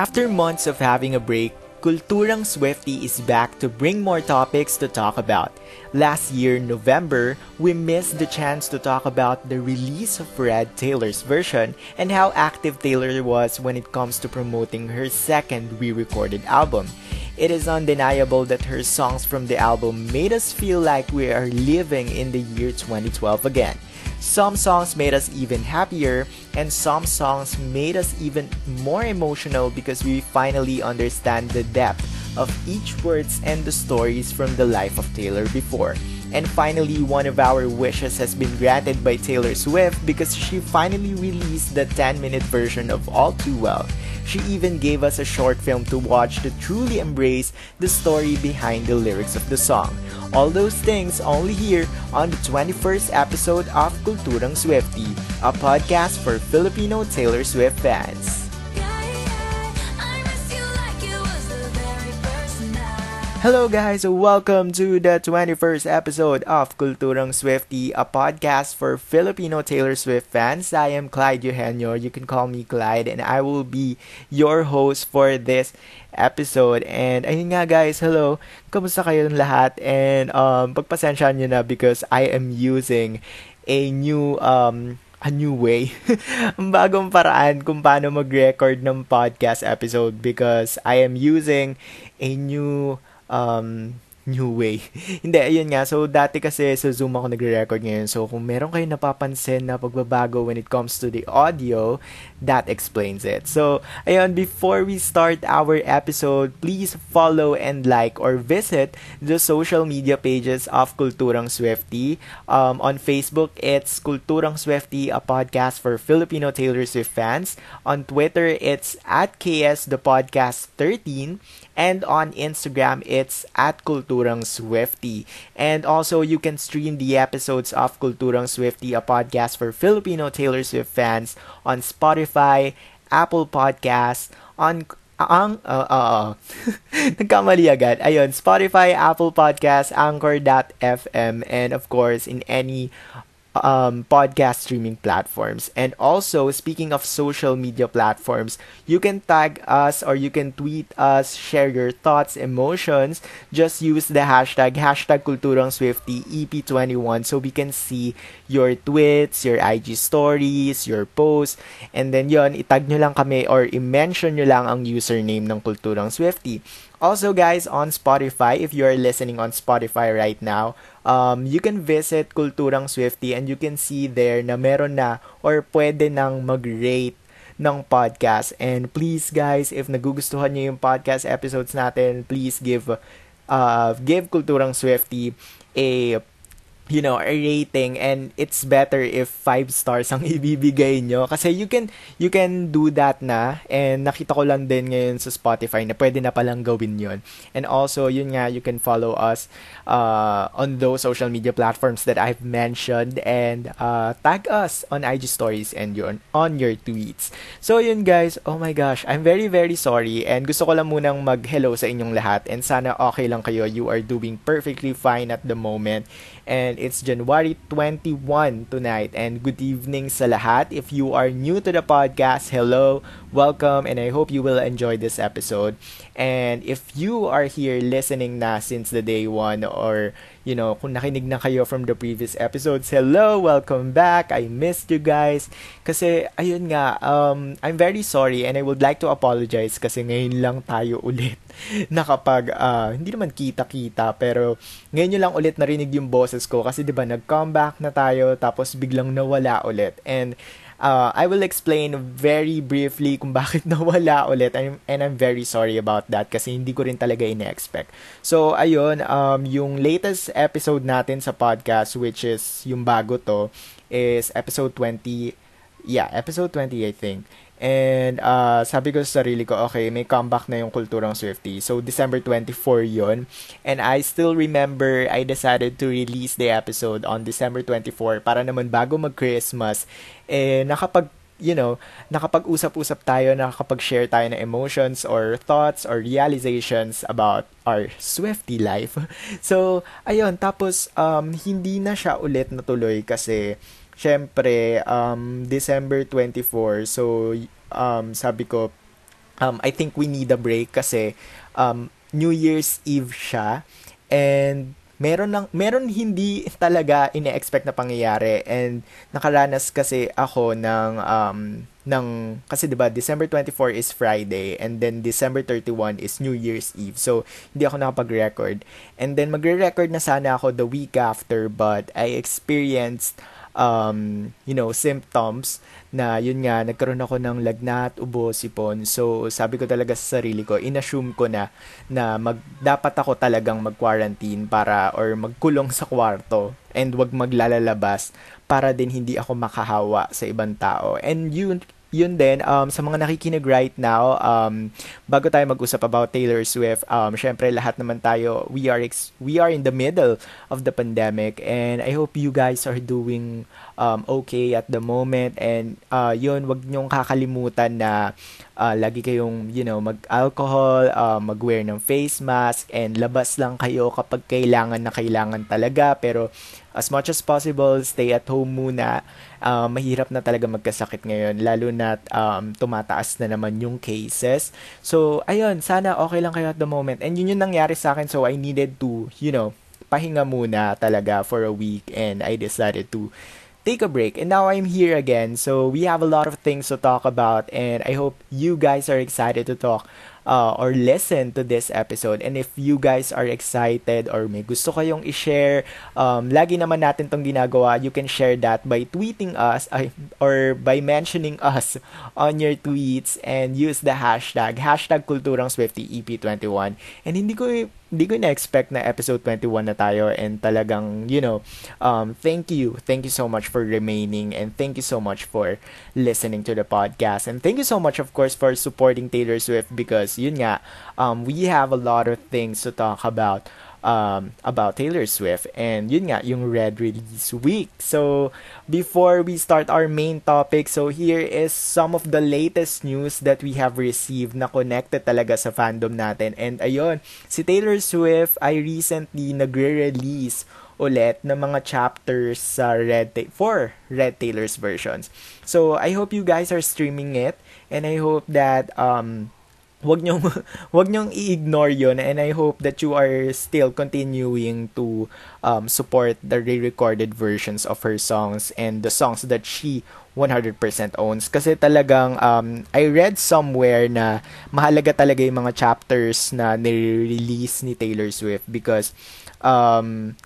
After months of having a break, Kulturang Swifty is back to bring more topics to talk about. Last year, November, we missed the chance to talk about the release of Red Taylor's version and how active Taylor was when it comes to promoting her second re recorded album. It is undeniable that her songs from the album made us feel like we are living in the year 2012 again. Some songs made us even happier, and some songs made us even more emotional because we finally understand the depth of each words and the stories from the life of Taylor before. And finally, one of our wishes has been granted by Taylor Swift because she finally released the 10 minute version of All Too Well. She even gave us a short film to watch to truly embrace the story behind the lyrics of the song. All those things only here on the 21st episode of Kulturang Swifty, a podcast for Filipino Taylor Swift fans. Hello guys, welcome to the 21st episode of Kulturang Swifty, a podcast for Filipino Taylor Swift fans. I am Clyde Eugenio, you can call me Clyde, and I will be your host for this episode. And ayun nga guys, hello, kamusta kayong lahat? And um, pagpasensyahan nyo na because I am using a new um, a new way. Bagong paraan kung paano mag-record ng podcast episode because I am using a new um, new way. Hindi, ayun nga. So, dati kasi sa Zoom ako nagre-record ngayon. So, kung meron kayo napapansin na pagbabago when it comes to the audio, that explains it. So, ayun, before we start our episode, please follow and like or visit the social media pages of Kulturang Swifty. Um, on Facebook, it's Kulturang Swifty, a podcast for Filipino Taylor Swift fans. On Twitter, it's at KS the Podcast 13. And on Instagram, it's at Kulturang Swifty. And also, you can stream the episodes of Kulturang Swifty, a podcast for Filipino Taylor Swift fans, on Spotify, Apple Podcasts, on ang uh, uh, nagkamali agad. Ayun, Spotify, Apple Podcasts, Anchor.fm, and of course, in any um, podcast streaming platforms. And also, speaking of social media platforms, you can tag us or you can tweet us, share your thoughts, emotions. Just use the hashtag, hashtag Kulturang Swifty EP21 so we can see your tweets, your IG stories, your posts. And then yon itag nyo lang kami or i-mention nyo lang ang username ng Kulturang Swifty. Also, guys, on Spotify, if you are listening on Spotify right now, um, you can visit Kulturang Swifty and you can see there na meron na or pwede nang mag-rate ng podcast. And please, guys, if nagugustuhan niyo yung podcast episodes natin, please give uh, give Kulturang Swifty a you know, a rating and it's better if 5 stars ang ibibigay nyo. Kasi you can you can do that na and nakita ko lang din ngayon sa Spotify na pwede na palang gawin yon and also yun nga you can follow us uh, on those social media platforms that I've mentioned and uh, tag us on IG stories and yun on your tweets so yun guys oh my gosh I'm very very sorry and gusto ko lang munang mag hello sa inyong lahat and sana okay lang kayo you are doing perfectly fine at the moment and it's January 21 tonight. And good evening sa lahat. If you are new to the podcast, hello, welcome, and I hope you will enjoy this episode. And if you are here listening na since the day one or you know, kung nakinig na kayo from the previous episodes, hello, welcome back. I missed you guys. Kasi, ayun nga, um, I'm very sorry and I would like to apologize kasi ngayon lang tayo ulit nakapag, uh, hindi naman kita-kita, pero ngayon nyo lang ulit narinig yung boses ko kasi 'di ba nag-comeback na tayo tapos biglang nawala ulit. And uh, I will explain very briefly kung bakit nawala ulit and, and I'm very sorry about that kasi hindi ko rin talaga ine-expect. So, ayun, um, yung latest episode natin sa podcast which is yung bago to is episode 20 yeah, episode 20 I think. And uh, sabi ko sa sarili ko, okay, may comeback na yung kulturang Swifty. So, December 24 yon And I still remember I decided to release the episode on December 24 para naman bago mag-Christmas, eh, nakapag you know, nakapag-usap-usap tayo, nakapag-share tayo ng emotions or thoughts or realizations about our Swifty life. So, ayun, tapos um, hindi na siya ulit natuloy kasi syempre, um, December 24, so, um, sabi ko, um, I think we need a break kasi um, New Year's Eve siya. And meron ng meron hindi talaga ine-expect na pangyayari and nakaranas kasi ako ng um ng kasi 'di ba December 24 is Friday and then December 31 is New Year's Eve. So hindi ako nakapag-record. And then magre-record na sana ako the week after but I experienced um, you know, symptoms na yun nga, nagkaroon ako ng lagnat, ubo, sipon. So, sabi ko talaga sa sarili ko, inassume ko na na mag, dapat ako talagang mag-quarantine para or magkulong sa kwarto and wag maglalalabas para din hindi ako makahawa sa ibang tao. And yun, yun din, um, sa mga nakikinig right now, um, bago tayo mag-usap about Taylor Swift, um, syempre lahat naman tayo, we are, ex- we are in the middle of the pandemic and I hope you guys are doing um, okay at the moment and uh, yun, wag niyong kakalimutan na uh, lagi kayong, you know, mag-alcohol, uh, mag-wear ng face mask and labas lang kayo kapag kailangan na kailangan talaga. Pero as much as possible, stay at home muna uh, mahirap na talaga magkasakit ngayon lalo na um, tumataas na naman yung cases. So, ayun, sana okay lang kayo at the moment. And yun yung nangyari sa akin so I needed to, you know, pahinga muna talaga for a week and I decided to take a break. And now I'm here again. So we have a lot of things to talk about and I hope you guys are excited to talk uh, or listen to this episode. And if you guys are excited or may gusto kayong i-share, um, lagi naman natin tong ginagawa. You can share that by tweeting us uh, or by mentioning us on your tweets and use the hashtag, hashtag Kulturang Swifty EP21. And hindi ko hindi ko na-expect na episode 21 na tayo and talagang, you know, um, thank you. Thank you so much for remaining and thank you so much for listening to the podcast. And thank you so much, of course, for supporting Taylor Swift because, yun nga, um, we have a lot of things to talk about um, about Taylor Swift. And yun nga, yung Red Release Week. So, before we start our main topic, so here is some of the latest news that we have received na connected talaga sa fandom natin. And ayun, si Taylor Swift ay recently nagre-release ulit ng mga chapters sa Red Ta- for Red Taylor's versions. So, I hope you guys are streaming it and I hope that um wag nyo wag nyo i-ignore yon and I hope that you are still continuing to um, support the re-recorded versions of her songs and the songs that she 100% owns. Kasi talagang um, I read somewhere na mahalaga talaga yung mga chapters na nire-release ni Taylor Swift because um,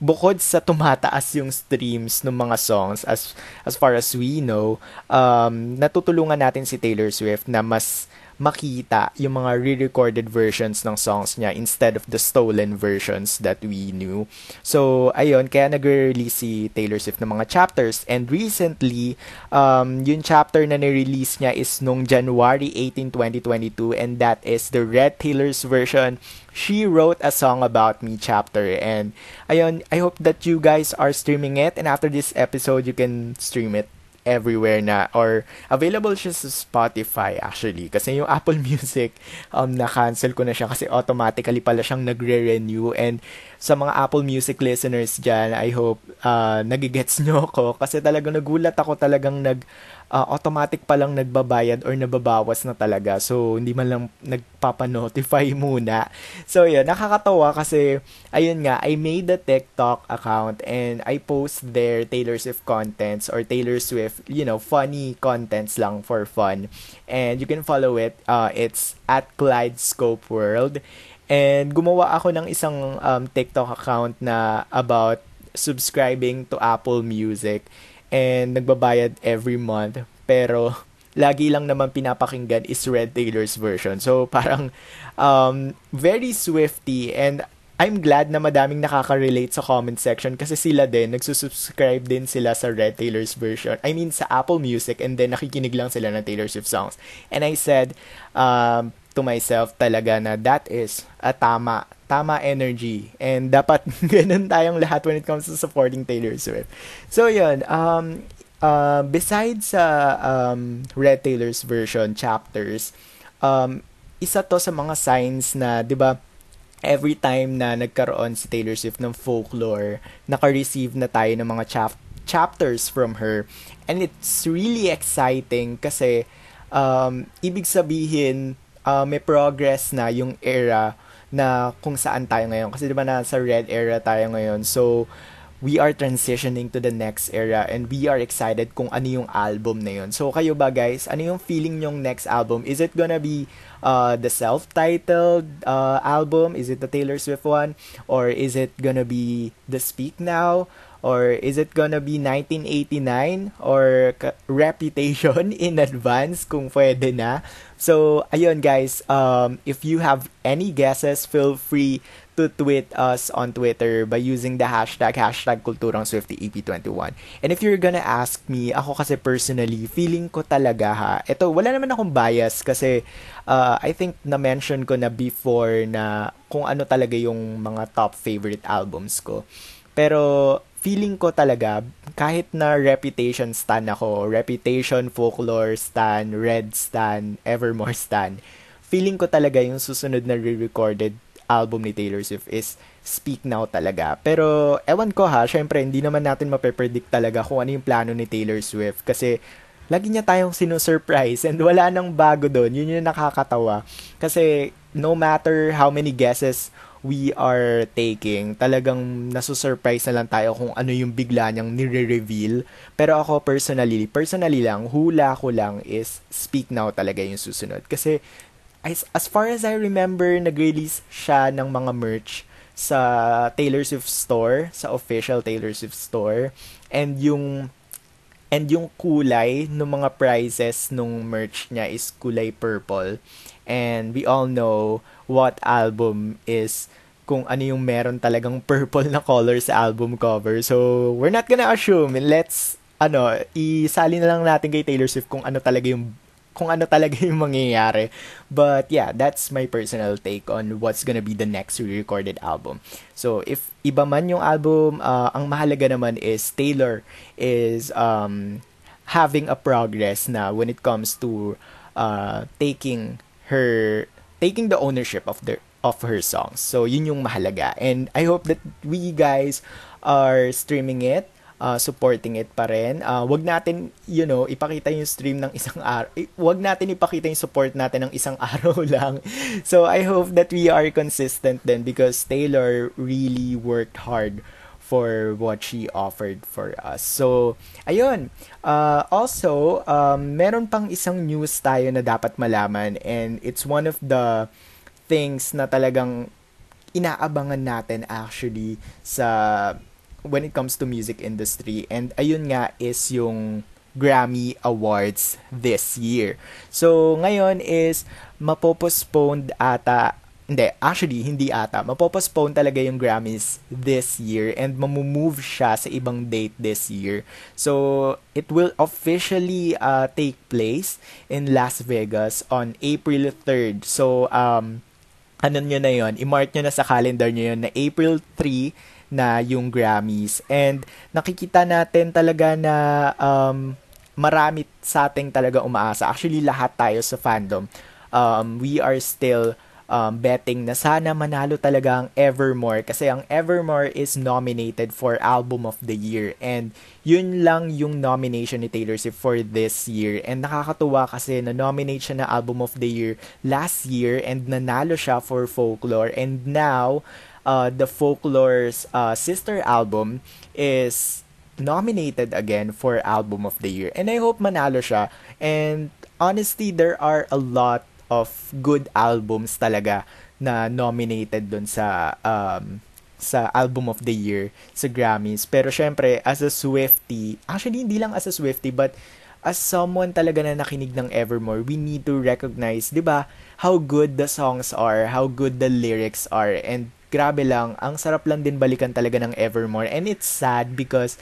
bukod sa tumataas yung streams ng mga songs as as far as we know um, natutulungan natin si Taylor Swift na mas makita yung mga re-recorded versions ng songs niya instead of the stolen versions that we knew. So, ayun, kaya nag-release si Taylor Swift ng mga chapters. And recently, um, yung chapter na ni-release niya is nung January 18, 2022 and that is the Red Taylor's version. She wrote a song about me chapter. And ayun I hope that you guys are streaming it. And after this episode you can stream it everywhere na or available siya sa Spotify actually. Kasi yung Apple Music um na-cancel ko na siya kasi automatically pala siyang nagre-renew. And sa mga Apple Music listeners diyan I hope uh, nagigets nyo ako. Kasi talagang nagulat ako talagang nag uh, automatic pa lang nagbabayad or nababawas na talaga. So, hindi man lang nagpapanotify muna. So, yun, nakakatawa kasi, ayun nga, I made a TikTok account and I post there Taylor Swift contents or Taylor Swift, you know, funny contents lang for fun. And you can follow it. Uh, it's at Clyde Scope World. And gumawa ako ng isang um, TikTok account na about subscribing to Apple Music and nagbabayad every month pero lagi lang naman pinapakinggan is Red Taylor's version. So parang um, very Swifty and I'm glad na madaming nakaka-relate sa comment section kasi sila din, nagsusubscribe din sila sa Red Taylor's version. I mean, sa Apple Music and then nakikinig lang sila ng Taylor Swift songs. And I said um, to myself talaga na that is a tama, tama energy. And dapat ganun tayong lahat when it comes to supporting Taylor Swift. So, yun. Um, uh, besides sa um, Red Taylor's version chapters, um, isa to sa mga signs na, di ba, every time na nagkaroon si Taylor Swift ng folklore, naka-receive na tayo ng mga chap- chapters from her. And it's really exciting kasi um, ibig sabihin, uh, may progress na yung era na kung saan tayo ngayon. Kasi di ba nasa red era tayo ngayon. So, we are transitioning to the next era and we are excited kung ano yung album na yun. So, kayo ba guys? Ano yung feeling yung next album? Is it gonna be uh, the self-titled uh, album? Is it the Taylor Swift one? Or is it gonna be the Speak Now? Or is it gonna be 1989 or Reputation in advance kung pwede na? So, ayun guys, um, if you have any guesses, feel free to tweet us on Twitter by using the hashtag, hashtag Kulturang Swifty EP21. And if you're gonna ask me, ako kasi personally, feeling ko talaga ha, ito, wala naman akong bias kasi uh, I think na-mention ko na before na kung ano talaga yung mga top favorite albums ko. Pero feeling ko talaga, kahit na Reputation stan ako, Reputation, Folklore stan, Red stan, Evermore stan, feeling ko talaga yung susunod na re-recorded album ni Taylor Swift is Speak Now talaga. Pero, ewan ko ha, syempre, hindi naman natin mape-predict talaga kung ano yung plano ni Taylor Swift. Kasi, lagi niya tayong sinusurprise and wala nang bago doon. Yun yung nakakatawa. Kasi, no matter how many guesses we are taking, talagang nasusurprise na lang tayo kung ano yung bigla niyang nire-reveal. Pero ako personally, personally lang, hula ko lang is Speak Now talaga yung susunod. Kasi as, as far as I remember, nag-release siya ng mga merch sa Taylor Swift store, sa official Taylor Swift store. And yung and yung kulay ng mga prizes nung merch niya is kulay purple. And we all know what album is kung ano yung meron talagang purple na color sa album cover. So, we're not gonna assume. Let's, ano, isali na lang natin kay Taylor Swift kung ano talaga yung kung ano talaga yung mangyayari. But yeah, that's my personal take on what's gonna be the next re-recorded album. So if iba man yung album, uh, ang mahalaga naman is Taylor is um, having a progress na when it comes to uh, taking her taking the ownership of the of her songs. So, yun yung mahalaga. And I hope that we guys are streaming it, uh, supporting it pa rin. Uh, wag natin, you know, ipakita yung stream ng isang araw. Wag natin ipakita yung support natin ng isang araw lang. So, I hope that we are consistent then because Taylor really worked hard for what she offered for us. So, ayun. Uh, also, um, meron pang isang news tayo na dapat malaman and it's one of the things na talagang inaabangan natin actually sa when it comes to music industry and ayun nga is yung Grammy Awards this year. So ngayon is mapopostponed ata hindi, actually, hindi ata. Mapopostpone talaga yung Grammys this year and mamumove siya sa ibang date this year. So, it will officially uh, take place in Las Vegas on April 3rd. So, um, ano nyo na yon i-mark nyo na sa calendar nyo yon na April 3 na yung Grammys. And nakikita natin talaga na um, marami sa ating talaga umaasa. Actually, lahat tayo sa fandom. Um, we are still um, betting na sana manalo talaga ang Evermore kasi ang Evermore is nominated for Album of the Year. And yun lang yung nomination ni Taylor Swift for this year. And nakakatuwa kasi na-nominate siya na Album of the Year last year and nanalo siya for Folklore. And now uh, the Folklore's uh, sister album is nominated again for Album of the Year. And I hope manalo siya. And honestly there are a lot of good albums talaga na nominated doon sa um, sa album of the year sa Grammys. Pero syempre, as a Swifty, actually hindi lang as a Swifty but as someone talaga na nakinig ng Evermore, we need to recognize, 'di ba, how good the songs are, how good the lyrics are. And grabe lang, ang sarap lang din balikan talaga ng Evermore. And it's sad because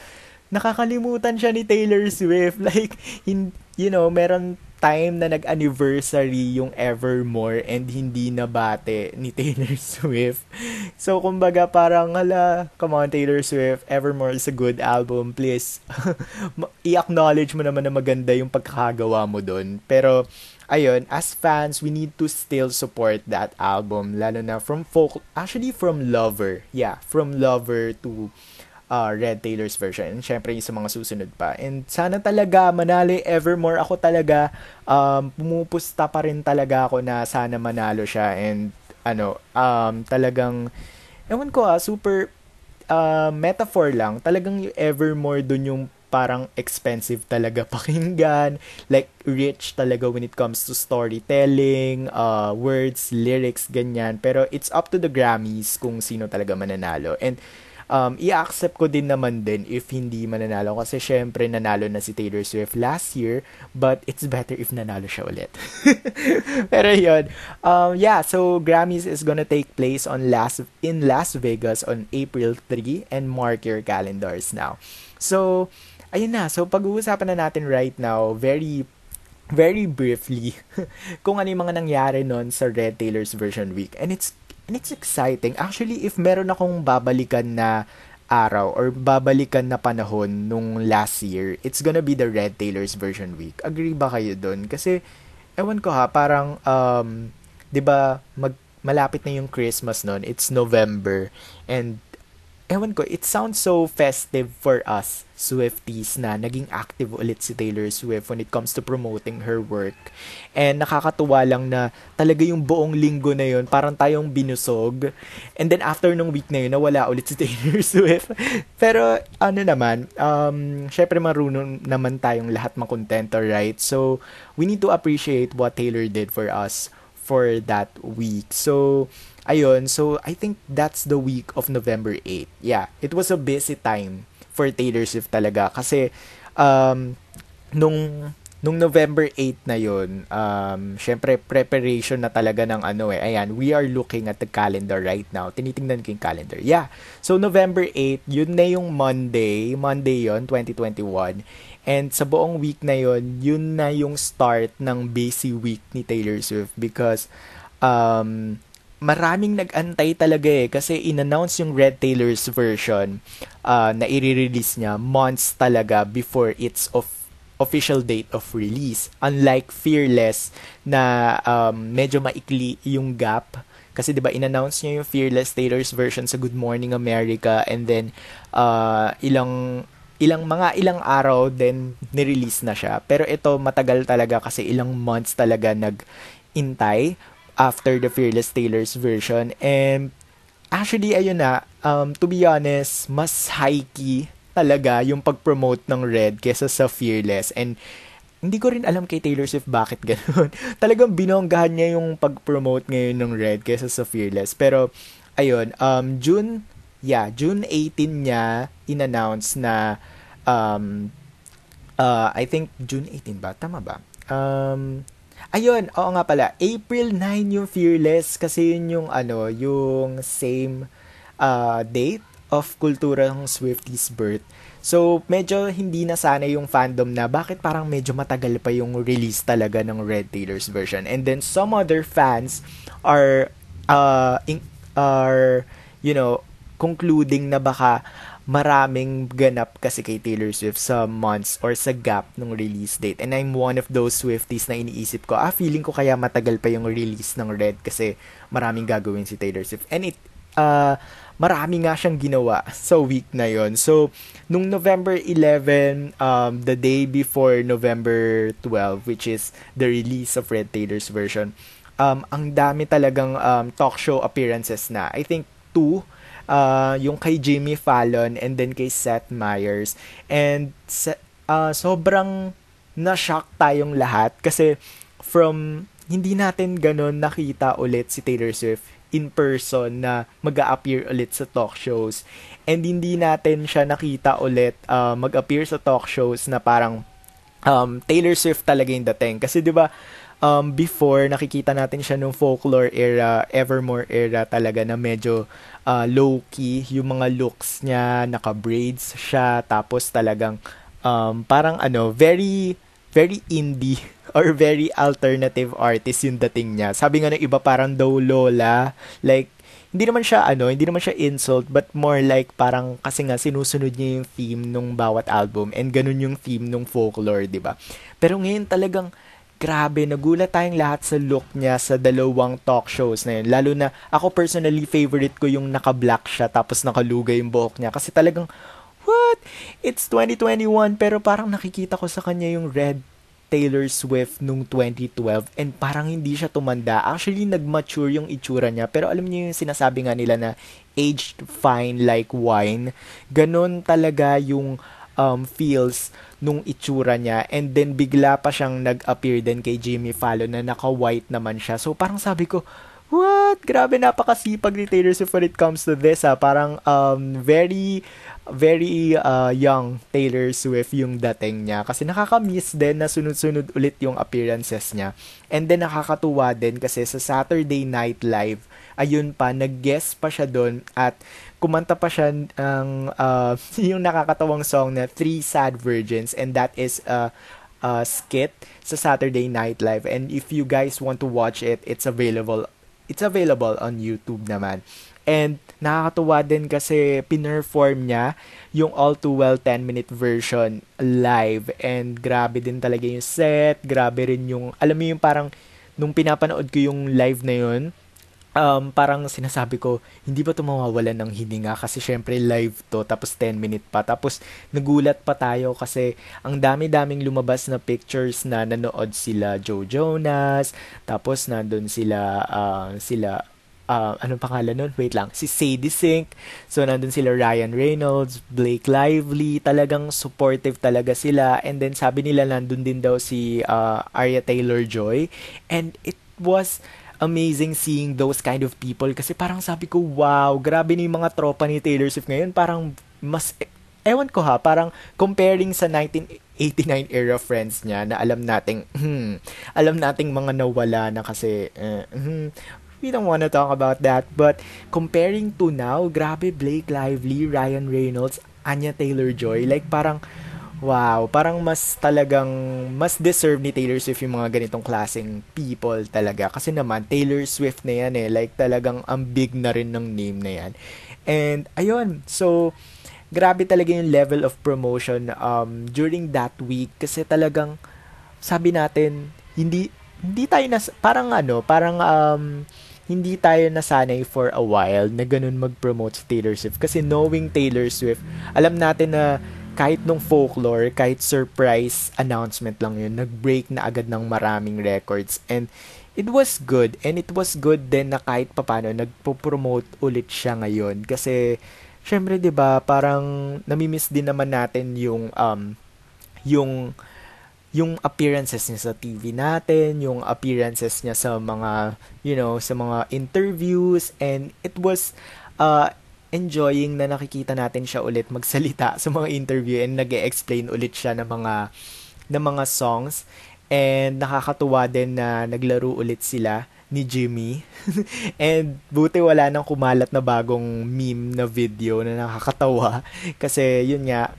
nakakalimutan siya ni Taylor Swift. Like in, you know, meron time na nag-anniversary yung Evermore and hindi nabate ni Taylor Swift. So, kumbaga parang, hala, come on Taylor Swift, Evermore is a good album, please. I-acknowledge mo naman na maganda yung pagkakagawa mo dun. Pero, ayun, as fans, we need to still support that album, lalo na from folk, actually from Lover. Yeah, from Lover to uh, Red Taylor's version. And syempre yung sa mga susunod pa. And sana talaga manalo Evermore. Ako talaga um, pumupusta pa rin talaga ako na sana manalo siya. And ano, um, talagang, ewan ko ah, super uh, metaphor lang. Talagang yung Evermore dun yung parang expensive talaga pakinggan. Like, rich talaga when it comes to storytelling, uh, words, lyrics, ganyan. Pero it's up to the Grammys kung sino talaga mananalo. And um, i-accept ko din naman din if hindi mananalo kasi syempre nanalo na si Taylor Swift last year but it's better if nanalo siya ulit. Pero yun, um, yeah, so Grammys is gonna take place on Las in Las Vegas on April 3 and mark your calendars now. So, ayun na. So, pag-uusapan na natin right now, very very briefly kung ano yung mga nangyari nun sa Red Taylor's Version Week. And it's And it's exciting. Actually, if meron akong babalikan na araw or babalikan na panahon nung last year, it's gonna be the Red Taylor's version week. Agree ba kayo doon? Kasi, ewan ko ha, parang, um, di ba, mag, malapit na yung Christmas noon. It's November. And ewan ko, it sounds so festive for us Swifties na naging active ulit si Taylor Swift when it comes to promoting her work. And nakakatuwa lang na talaga yung buong linggo na yun, parang tayong binusog. And then after nung week na yun, nawala ulit si Taylor Swift. Pero ano naman, um, syempre marunong naman tayong lahat makontento, right? So, we need to appreciate what Taylor did for us for that week. So, ayun, so I think that's the week of November 8. Yeah, it was a busy time for Taylor Swift talaga kasi um, nung nung November 8 na yon um, syempre preparation na talaga ng ano eh. Ayan, we are looking at the calendar right now. Tinitingnan ko yung calendar. Yeah. So, November 8, yun na yung Monday. Monday yon 2021. And sa buong week na yon yun na yung start ng busy week ni Taylor Swift because um, maraming nag-antay talaga eh kasi in-announce yung Red Taylor's version uh, na i-release niya months talaga before its of official date of release. Unlike Fearless na um, medyo maikli yung gap kasi 'di ba in-announce niya yung Fearless Taylor's version sa Good Morning America and then uh, ilang ilang mga ilang araw then ni-release na siya. Pero ito matagal talaga kasi ilang months talaga nag-intay after the Fearless Taylor's version. And actually, ayun na, um, to be honest, mas high-key talaga yung pag-promote ng Red kesa sa Fearless. And hindi ko rin alam kay Taylor Swift bakit ganun. Talagang binonggahan niya yung pag-promote ngayon ng Red kesa sa Fearless. Pero, ayun, um, June, yeah, June 18 niya in-announce na, um, uh, I think June 18 ba? Tama ba? Um, Ayun, oo nga pala. April 9 yung Fearless kasi yun yung ano, yung same uh, date of kulturang Swifties birth. So, medyo hindi na sana yung fandom na bakit parang medyo matagal pa yung release talaga ng Red Taylor's version. And then some other fans are uh, in, are you know, concluding na baka maraming ganap kasi kay Taylor Swift sa months or sa gap ng release date. And I'm one of those Swifties na iniisip ko, ah, feeling ko kaya matagal pa yung release ng Red kasi maraming gagawin si Taylor Swift. And it, uh, marami nga siyang ginawa sa week na yon So, nung November 11, um, the day before November 12, which is the release of Red Taylor's version, um, ang dami talagang um, talk show appearances na. I think two uh, yung kay Jimmy Fallon and then kay Seth Meyers. And uh, sobrang na-shock tayong lahat kasi from hindi natin ganun nakita ulit si Taylor Swift in person na mag appear ulit sa talk shows. And hindi natin siya nakita ulit uh, mag-appear sa talk shows na parang um, Taylor Swift talaga yung dating. Kasi 'di ba um, before nakikita natin siya nung folklore era, Evermore era talaga na medyo uh, low-key yung mga looks niya, naka-braids siya, tapos talagang um, parang ano, very very indie or very alternative artist yung dating niya. Sabi nga ng iba parang daw lola, like hindi naman siya ano, hindi naman siya insult but more like parang kasi nga sinusunod niya yung theme nung bawat album and ganun yung theme nung folklore, 'di ba? Pero ngayon talagang grabe, nagulat tayong lahat sa look niya sa dalawang talk shows na yun. Lalo na, ako personally, favorite ko yung naka-black siya tapos nakalugay yung buhok niya. Kasi talagang, what? It's 2021 pero parang nakikita ko sa kanya yung red Taylor Swift nung 2012 and parang hindi siya tumanda. Actually, nag-mature yung itsura niya. Pero alam niyo yung sinasabi nga nila na aged fine like wine. Ganon talaga yung um, feels nung itsura niya. And then bigla pa siyang nag-appear din kay Jimmy Fallon na naka-white naman siya. So parang sabi ko, what? Grabe, napakasipag ni Taylor Swift when it comes to this ha. Parang um, very very uh, young Taylor Swift yung dating niya kasi nakaka-miss din na sunod-sunod ulit yung appearances niya. And then nakakatuwa din kasi sa Saturday Night Live, ayun pa, nag-guest pa siya doon at kumanta pa siya ng uh, yung nakakatawang song na Three Sad Virgins and that is a uh, skit sa Saturday Night Live. And if you guys want to watch it, it's available it's available on YouTube naman. And nakakatuwa din kasi pinerform niya yung All Too Well 10-minute version live. And grabe din talaga yung set. Grabe rin yung, alam mo yung parang, nung pinapanood ko yung live na yun, um, parang sinasabi ko, hindi ba ito mawawalan ng hininga? Kasi syempre live to, tapos 10 minute pa. Tapos nagulat pa tayo kasi ang dami-daming lumabas na pictures na nanood sila Joe Jonas, tapos nandun sila, uh, sila uh, anong pangalan nun? Wait lang. Si Sadie Sink. So, nandun sila Ryan Reynolds, Blake Lively. Talagang supportive talaga sila. And then, sabi nila nandun din daw si uh, Arya Taylor-Joy. And it was amazing seeing those kind of people kasi parang sabi ko, wow, grabe ni mga tropa ni Taylor Swift ngayon. Parang mas, ewan ko ha, parang comparing sa 1989 era friends niya na alam nating, hmm, alam nating mga nawala na kasi, uh, hmm, we don't want to talk about that. But comparing to now, grabe Blake Lively, Ryan Reynolds, Anya Taylor-Joy, like parang wow, parang mas talagang mas deserve ni Taylor Swift yung mga ganitong klaseng people talaga. Kasi naman Taylor Swift na yan eh, like talagang ang big na rin ng name na yan. And ayun, so grabe talaga yung level of promotion um during that week kasi talagang sabi natin hindi hindi tayo na parang ano, parang um hindi tayo nasanay for a while na ganun mag-promote si Taylor Swift. Kasi knowing Taylor Swift, alam natin na kahit nung folklore, kahit surprise announcement lang yun, nag-break na agad ng maraming records. And it was good. And it was good din na kahit papano, nagpo-promote ulit siya ngayon. Kasi, syempre, di ba parang namimiss din naman natin yung, um, yung, yung appearances niya sa TV natin, yung appearances niya sa mga, you know, sa mga interviews, and it was uh, enjoying na nakikita natin siya ulit magsalita sa mga interview and nag explain ulit siya ng mga, ng mga songs. And nakakatuwa din na naglaro ulit sila ni Jimmy. and buti wala nang kumalat na bagong meme na video na nakakatawa. Kasi yun nga,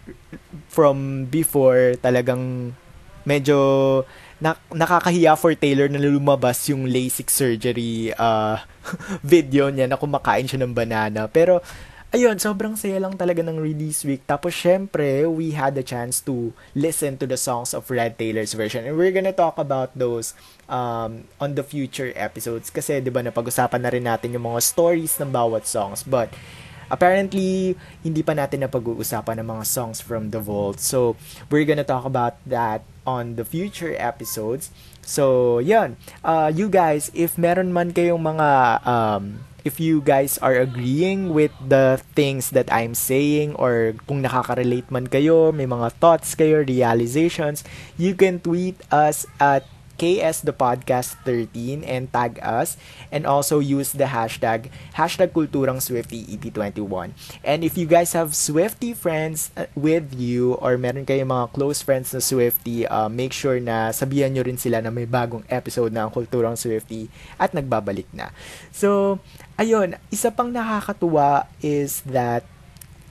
from before talagang medyo na, nakakahiya for Taylor na lumabas yung LASIK surgery uh, video niya na kumakain siya ng banana. Pero, ayun, sobrang saya lang talaga ng release week. Tapos, syempre, we had the chance to listen to the songs of Red Taylor's version. And we're gonna talk about those um, on the future episodes. Kasi, di ba, napag-usapan na rin natin yung mga stories ng bawat songs. But, Apparently, hindi pa natin napag-uusapan ng mga songs from The Vault. So, we're gonna talk about that on the future episodes. So, yun. Uh, you guys, if meron man kayong mga, um, if you guys are agreeing with the things that I'm saying or kung nakaka-relate man kayo, may mga thoughts kayo, realizations, you can tweet us at KS the podcast 13 and tag us and also use the hashtag hashtag kulturang Swifty EP21. And if you guys have Swifty friends uh, with you or meron kayong mga close friends na Swifty, uh, make sure na sabihan nyo rin sila na may bagong episode ng Kulturang Swifty at nagbabalik na. So, ayun, isa pang nakakatuwa is that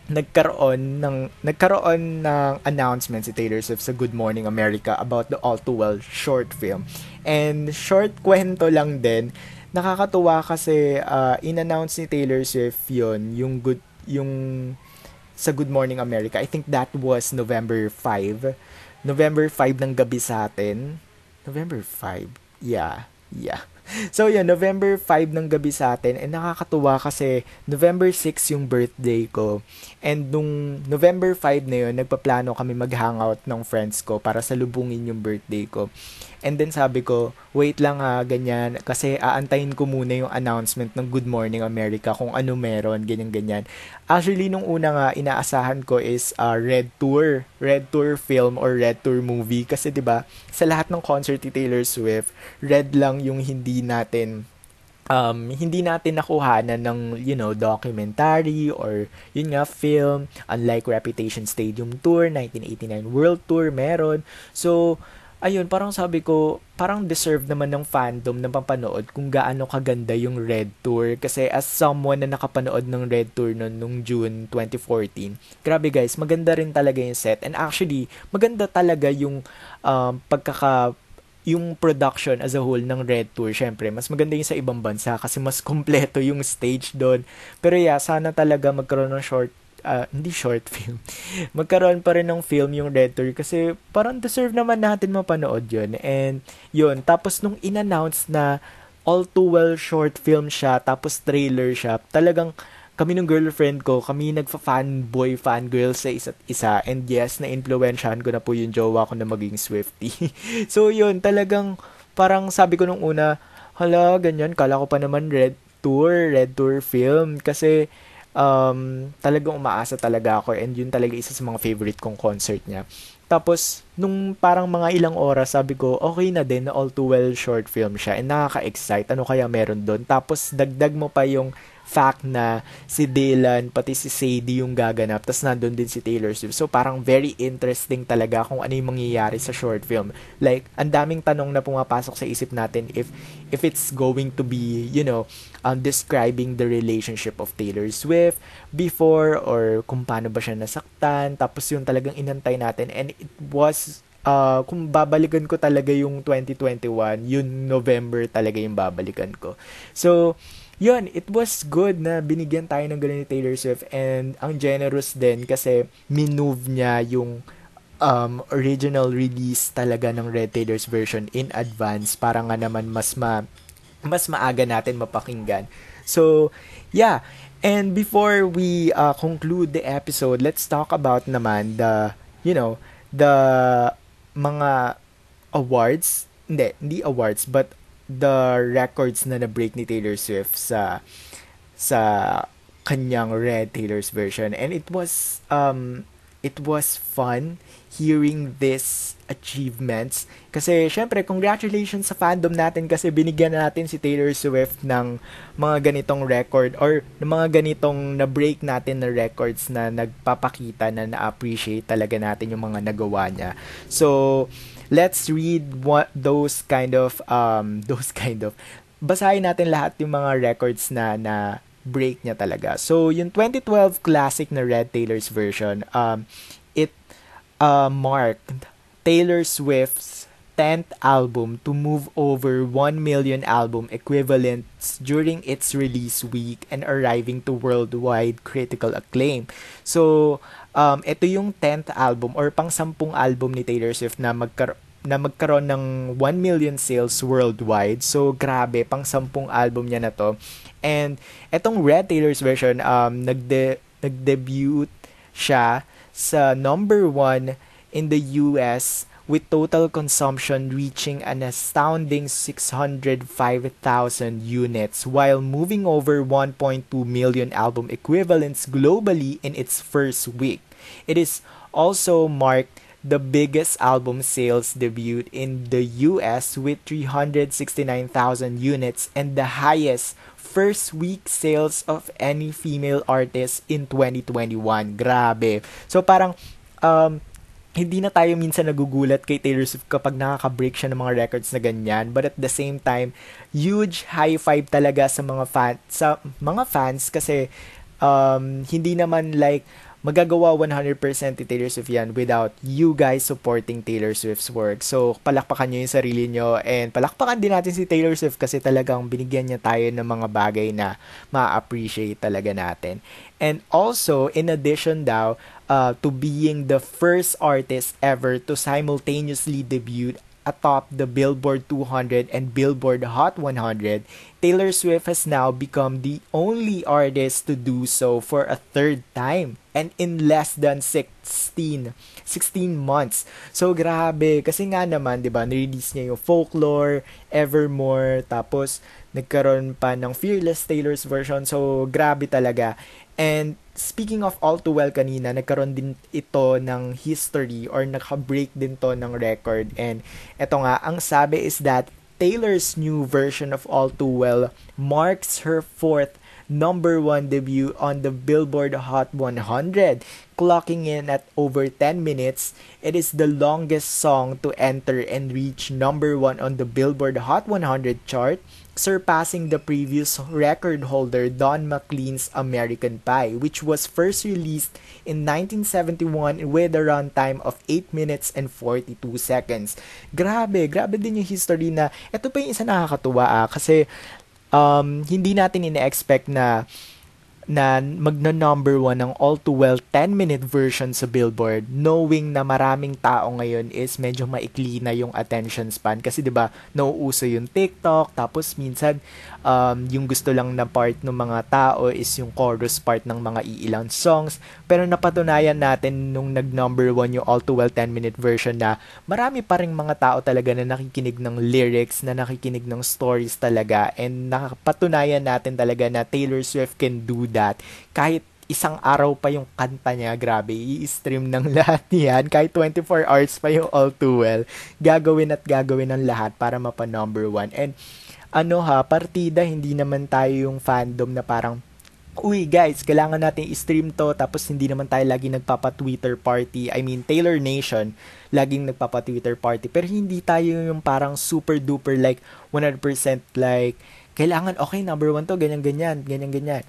nagkaroon ng nagkaroon ng announcement si Taylor Swift sa Good Morning America about the All Too Well short film. And short kwento lang din. Nakakatuwa kasi uh, in-announce ni Taylor Swift 'yon, yung good yung sa Good Morning America. I think that was November 5. November 5 ng gabi sa atin. November 5. Yeah. Yeah. so yun, November 5 ng gabi sa atin and nakakatuwa kasi November 6 yung birthday ko. And nung November 5 na yun, nagpaplano kami mag-hangout ng friends ko para salubungin yung birthday ko. And then sabi ko, wait lang ha, ganyan. Kasi aantayin ko muna yung announcement ng Good Morning America kung ano meron, ganyan-ganyan. Actually, nung una nga, inaasahan ko is uh, Red Tour. Red Tour film or Red Tour movie. Kasi ba sa lahat ng concert ni Taylor Swift, Red lang yung hindi natin um, hindi natin nakuhanan ng, you know, documentary or, yun nga, film. Unlike Reputation Stadium Tour, 1989 World Tour, meron. So, ayun, parang sabi ko, parang deserve naman ng fandom ng papanood kung gaano kaganda yung Red Tour. Kasi as someone na nakapanood ng Red Tour noon nung June 2014, grabe guys, maganda rin talaga yung set. And actually, maganda talaga yung um, pagkaka yung production as a whole ng Red Tour, syempre, mas maganda yung sa ibang bansa kasi mas kompleto yung stage doon. Pero yeah, sana talaga magkaroon ng short uh, hindi short film, magkaroon pa rin ng film yung Red Tour kasi parang deserve naman natin mapanood yun. And yun, tapos nung in-announce na all too well short film siya, tapos trailer siya, talagang kami ng girlfriend ko, kami nagfa-fanboy, fangirl sa isa't isa. And yes, na-influensyahan ko na po yung jowa ko na maging Swifty. so yun, talagang parang sabi ko nung una, hala, ganyan, kala ko pa naman Red Tour, Red Tour film. Kasi um, talagang umaasa talaga ako and yun talaga isa sa mga favorite kong concert niya. Tapos, nung parang mga ilang oras, sabi ko, okay na din all too well short film siya and nakaka-excite. Ano kaya meron doon? Tapos, dagdag mo pa yung fact na si Dylan pati si Sadie yung gaganap tapos nandun din si Taylor Swift. So parang very interesting talaga kung ano yung mangyayari sa short film. Like ang daming tanong na pumapasok sa isip natin if if it's going to be, you know, um, describing the relationship of Taylor Swift before or kung paano ba siya nasaktan. Tapos yung talagang inantay natin and it was uh, kung babalikan ko talaga yung 2021, yun November talaga yung babalikan ko. So, yun, it was good na binigyan tayo ng ganun ni Taylor Swift and ang generous din kasi minove niya yung um, original release talaga ng Red Taylor's version in advance para nga naman mas ma mas maaga natin mapakinggan. So, yeah. And before we uh, conclude the episode, let's talk about naman the, you know, the mga awards, hindi, hindi awards, but the records na na-break ni Taylor Swift sa sa kanyang Red Taylor's version. And it was um it was fun hearing this achievements. Kasi syempre congratulations sa fandom natin kasi binigyan natin si Taylor Swift ng mga ganitong record or ng mga ganitong na break natin na records na nagpapakita na na-appreciate talaga natin yung mga nagawa niya. So let's read what those kind of um those kind of basahin natin lahat yung mga records na na break niya talaga. So, yung 2012 classic na Red Taylor's version, um, it uh, marked Taylor Swift's 10th album to move over 1 million album equivalents during its release week and arriving to worldwide critical acclaim. So, um, ito yung 10th album or pang sampung album ni Taylor Swift na magkar na magkaroon ng 1 million sales worldwide. So, grabe, pang sampung album niya na to. And, etong Red Taylor's version, um, nagde nag-debut siya sa number 1 in the US with total consumption reaching an astounding 605,000 units while moving over 1.2 million album equivalents globally in its first week. It is also marked the biggest album sales debut in the US with 369,000 units and the highest first week sales of any female artist in 2021. Grabe. So parang um hindi na tayo minsan nagugulat kay Taylor Swift kapag nakaka-break siya ng mga records na ganyan. But at the same time, huge high five talaga sa mga fan sa mga fans kasi um, hindi naman like magagawa 100% ni Taylor Swift yan without you guys supporting Taylor Swift's work. So, palakpakan nyo yung sarili nyo and palakpakan din natin si Taylor Swift kasi talagang binigyan niya tayo ng mga bagay na ma-appreciate talaga natin. And also, in addition daw uh, to being the first artist ever to simultaneously debut atop the Billboard 200 and Billboard Hot 100, Taylor Swift has now become the only artist to do so for a third time and in less than 16 16 months. So grabe kasi nga naman 'di ba, release niya yung Folklore, Evermore, tapos nagkaroon pa ng Fearless Taylor's version. So grabe talaga. And speaking of All Too Well kanina, nagkaroon din ito ng history or naka-break din to ng record. And eto nga, ang sabi is that Taylor's new version of All Too Well marks her fourth number one debut on the Billboard Hot 100, clocking in at over 10 minutes. It is the longest song to enter and reach number one on the Billboard Hot 100 chart, surpassing the previous record holder Don McLean's American Pie, which was first released in 1971 with a runtime of 8 minutes and 42 seconds. Grabe, grabe din yung history na, ito pa yung isa nakakatuwa ah, kasi um, hindi natin ina-expect na na magna number one ng All Too Well 10 minute version sa Billboard knowing na maraming tao ngayon is medyo maikli na yung attention span. Kasi 'di ba nauuso yung TikTok tapos minsan um, yung gusto lang na part ng mga tao is yung chorus part ng mga iilang songs. Pero napatunayan natin nung nag number one yung All Too Well 10 minute version na marami pa ring mga tao talaga na nakikinig ng lyrics na nakikinig ng stories talaga. And nakapatunayan natin talaga na Taylor Swift can do that that, kahit isang araw pa yung kanta niya, grabe, i-stream ng lahat yan. Kahit 24 hours pa yung All Too Well, gagawin at gagawin ng lahat para mapa number one. And ano ha, partida, hindi naman tayo yung fandom na parang, uy guys, kailangan natin i-stream to, tapos hindi naman tayo lagi nagpapa-Twitter party. I mean, Taylor Nation, laging nagpapa-Twitter party. Pero hindi tayo yung parang super duper like 100% like, kailangan, okay, number one to, ganyan-ganyan, ganyan-ganyan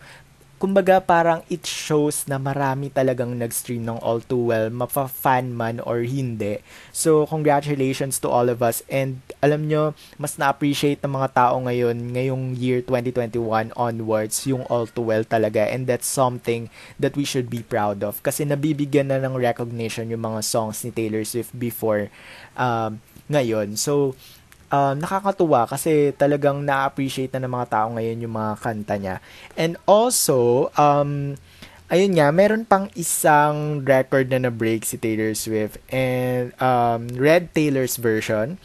kumbaga parang it shows na marami talagang nag-stream ng All Too Well, mapa-fan man or hindi. So, congratulations to all of us. And alam nyo, mas na-appreciate ng mga tao ngayon, ngayong year 2021 onwards, yung All Too Well talaga. And that's something that we should be proud of. Kasi nabibigyan na ng recognition yung mga songs ni Taylor Swift before um, ngayon. So, um, nakakatuwa kasi talagang na-appreciate na ng mga tao ngayon yung mga kanta niya. And also, um, ayun nga, meron pang isang record na na-break si Taylor Swift and um, Red Taylor's version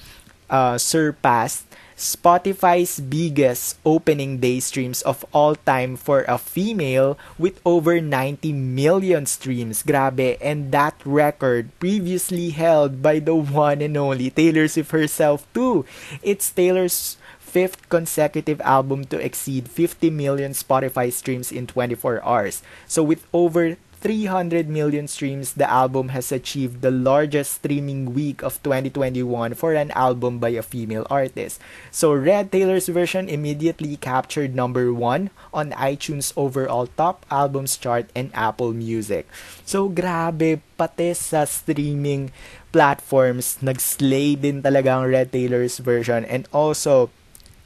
uh, surpassed Spotify's biggest opening day streams of all time for a female with over 90 million streams. Grabe. And that record previously held by the one and only Taylor Swift herself too. It's Taylor's fifth consecutive album to exceed 50 million Spotify streams in 24 hours. So with over 300 million streams, the album has achieved the largest streaming week of 2021 for an album by a female artist. So, Red Taylor's version immediately captured number one on iTunes overall top albums chart and Apple Music. So, grabe, pati sa streaming platforms, nag-slay din talaga ang Red Taylor's version and also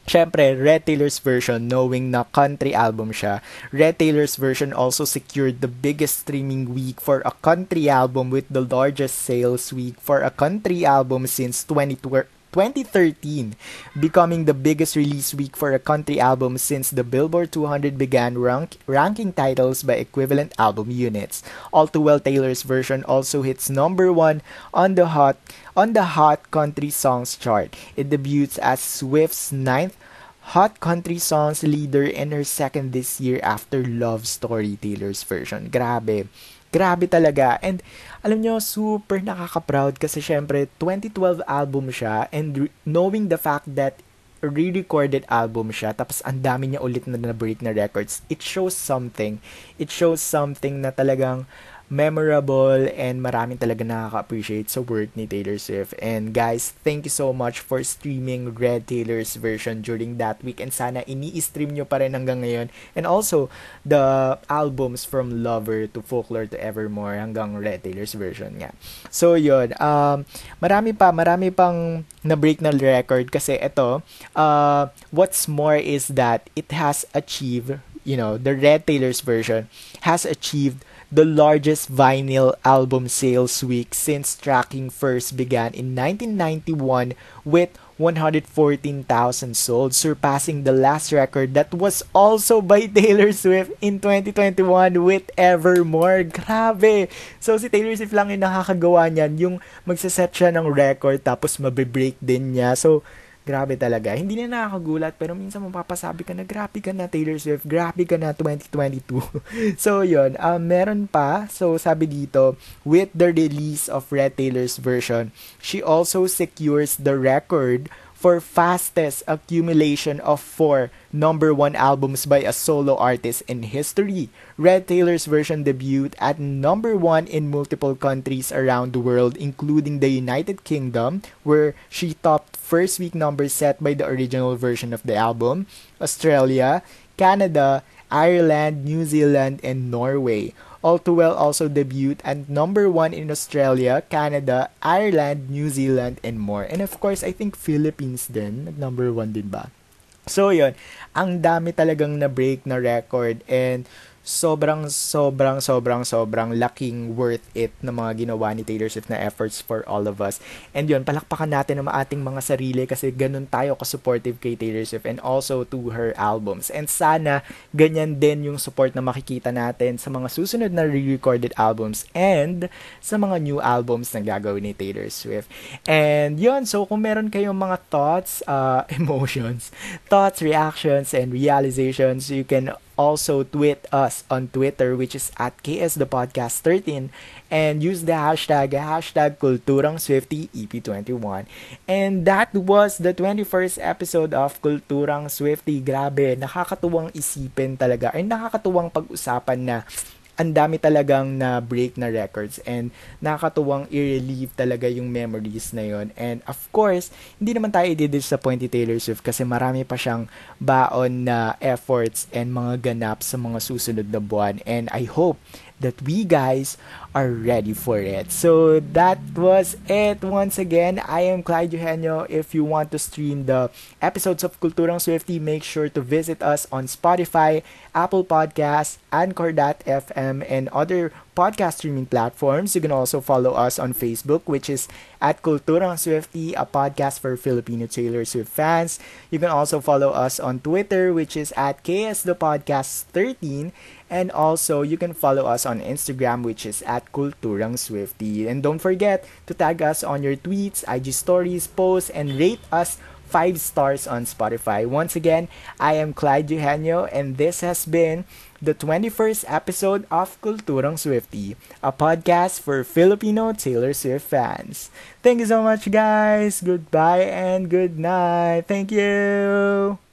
Siyempre, Red Taylor's version, knowing na country album siya, Red Taylor's version also secured the biggest streaming week for a country album with the largest sales week for a country album since 2012 2013, becoming the biggest release week for a country album since the Billboard 200 began rank- ranking titles by equivalent album units. All Too Well Taylor's version also hits number 1 on the hot on the Hot Country Songs chart. It debuts as Swift's ninth Hot Country Songs leader and her second this year after Love Story Taylor's version. Grabe. Grabe talaga. And alam nyo, super nakaka-proud kasi syempre 2012 album siya and re- knowing the fact that re-recorded album siya tapos ang dami niya ulit na na-break na records it shows something it shows something na talagang memorable and maraming talaga nakaka-appreciate sa work ni Taylor Swift. And guys, thank you so much for streaming Red Taylor's version during that week and sana ini-stream nyo pa rin hanggang ngayon. And also, the albums from Lover to Folklore to Evermore hanggang Red Taylor's version nga. So, yun. Um, marami pa, marami pang na-break na record kasi ito, uh, what's more is that it has achieved, you know, the Red Taylor's version has achieved the largest vinyl album sales week since tracking first began in 1991 with 114,000 sold, surpassing the last record that was also by Taylor Swift in 2021 with Evermore. Grabe! So, si Taylor Swift lang yung nakakagawa niyan, yung magsaset siya ng record tapos mabibreak din niya. So, Grabe talaga. Hindi na nakakagulat pero minsan mapapasabi ka na grabe ka na Taylor Swift, grabe ka na 2022. so yun, um, meron pa. So sabi dito, with the release of Red Taylor's version, she also secures the record for fastest accumulation of four number one albums by a solo artist in history. Red Taylor's version debuted at number one in multiple countries around the world, including the United Kingdom, where she topped first week numbers set by the original version of the album, Australia, Canada, Ireland, New Zealand, and Norway. All Too Well also debuted at number one in Australia, Canada, Ireland, New Zealand, and more. And of course, I think Philippines din, number one din ba? So, yun. Ang dami talagang na-break na record and sobrang sobrang sobrang sobrang laking worth it na mga ginawa ni Taylor Swift na efforts for all of us. And yun, palakpakan natin ang ating mga sarili kasi ganun tayo ka-supportive kay Taylor Swift and also to her albums. And sana ganyan din yung support na makikita natin sa mga susunod na re-recorded albums and sa mga new albums na gagawin ni Taylor Swift. And yun, so kung meron kayong mga thoughts, uh, emotions, thoughts, reactions, and realizations, you can also tweet us on Twitter, which is at KS the Podcast 13, and use the hashtag hashtag Kulturang Swifty EP21. And that was the 21st episode of Kulturang Swifty. Grabe, nakakatuwang isipin talaga, ay nakakatuwang pag-usapan na ang dami talagang na break na records and nakakatuwang i-relieve talaga yung memories na yon and of course hindi naman tayo i-disappoint ni Taylor Swift kasi marami pa siyang baon na efforts and mga ganap sa mga susunod na buwan. And I hope that we guys are ready for it. So that was it. Once again, I am Clyde Eugenio. If you want to stream the episodes of Kulturang Swifty, make sure to visit us on Spotify, Apple Podcasts, Anchor.fm, and other podcast streaming platforms. You can also follow us on Facebook, which is at Kulturang Swifty, a podcast for Filipino Taylor Swift fans. You can also follow us on Twitter, which is at KS the Podcast 13. And also, you can follow us on Instagram, which is at Kulturang Swifty. And don't forget to tag us on your tweets, IG stories, posts, and rate us 5 stars on Spotify. Once again, I am Clyde Eugenio, and this has been the 21st episode of Kulturang Swifty, a podcast for Filipino Taylor Swift fans. Thank you so much, guys. Goodbye and good night. Thank you.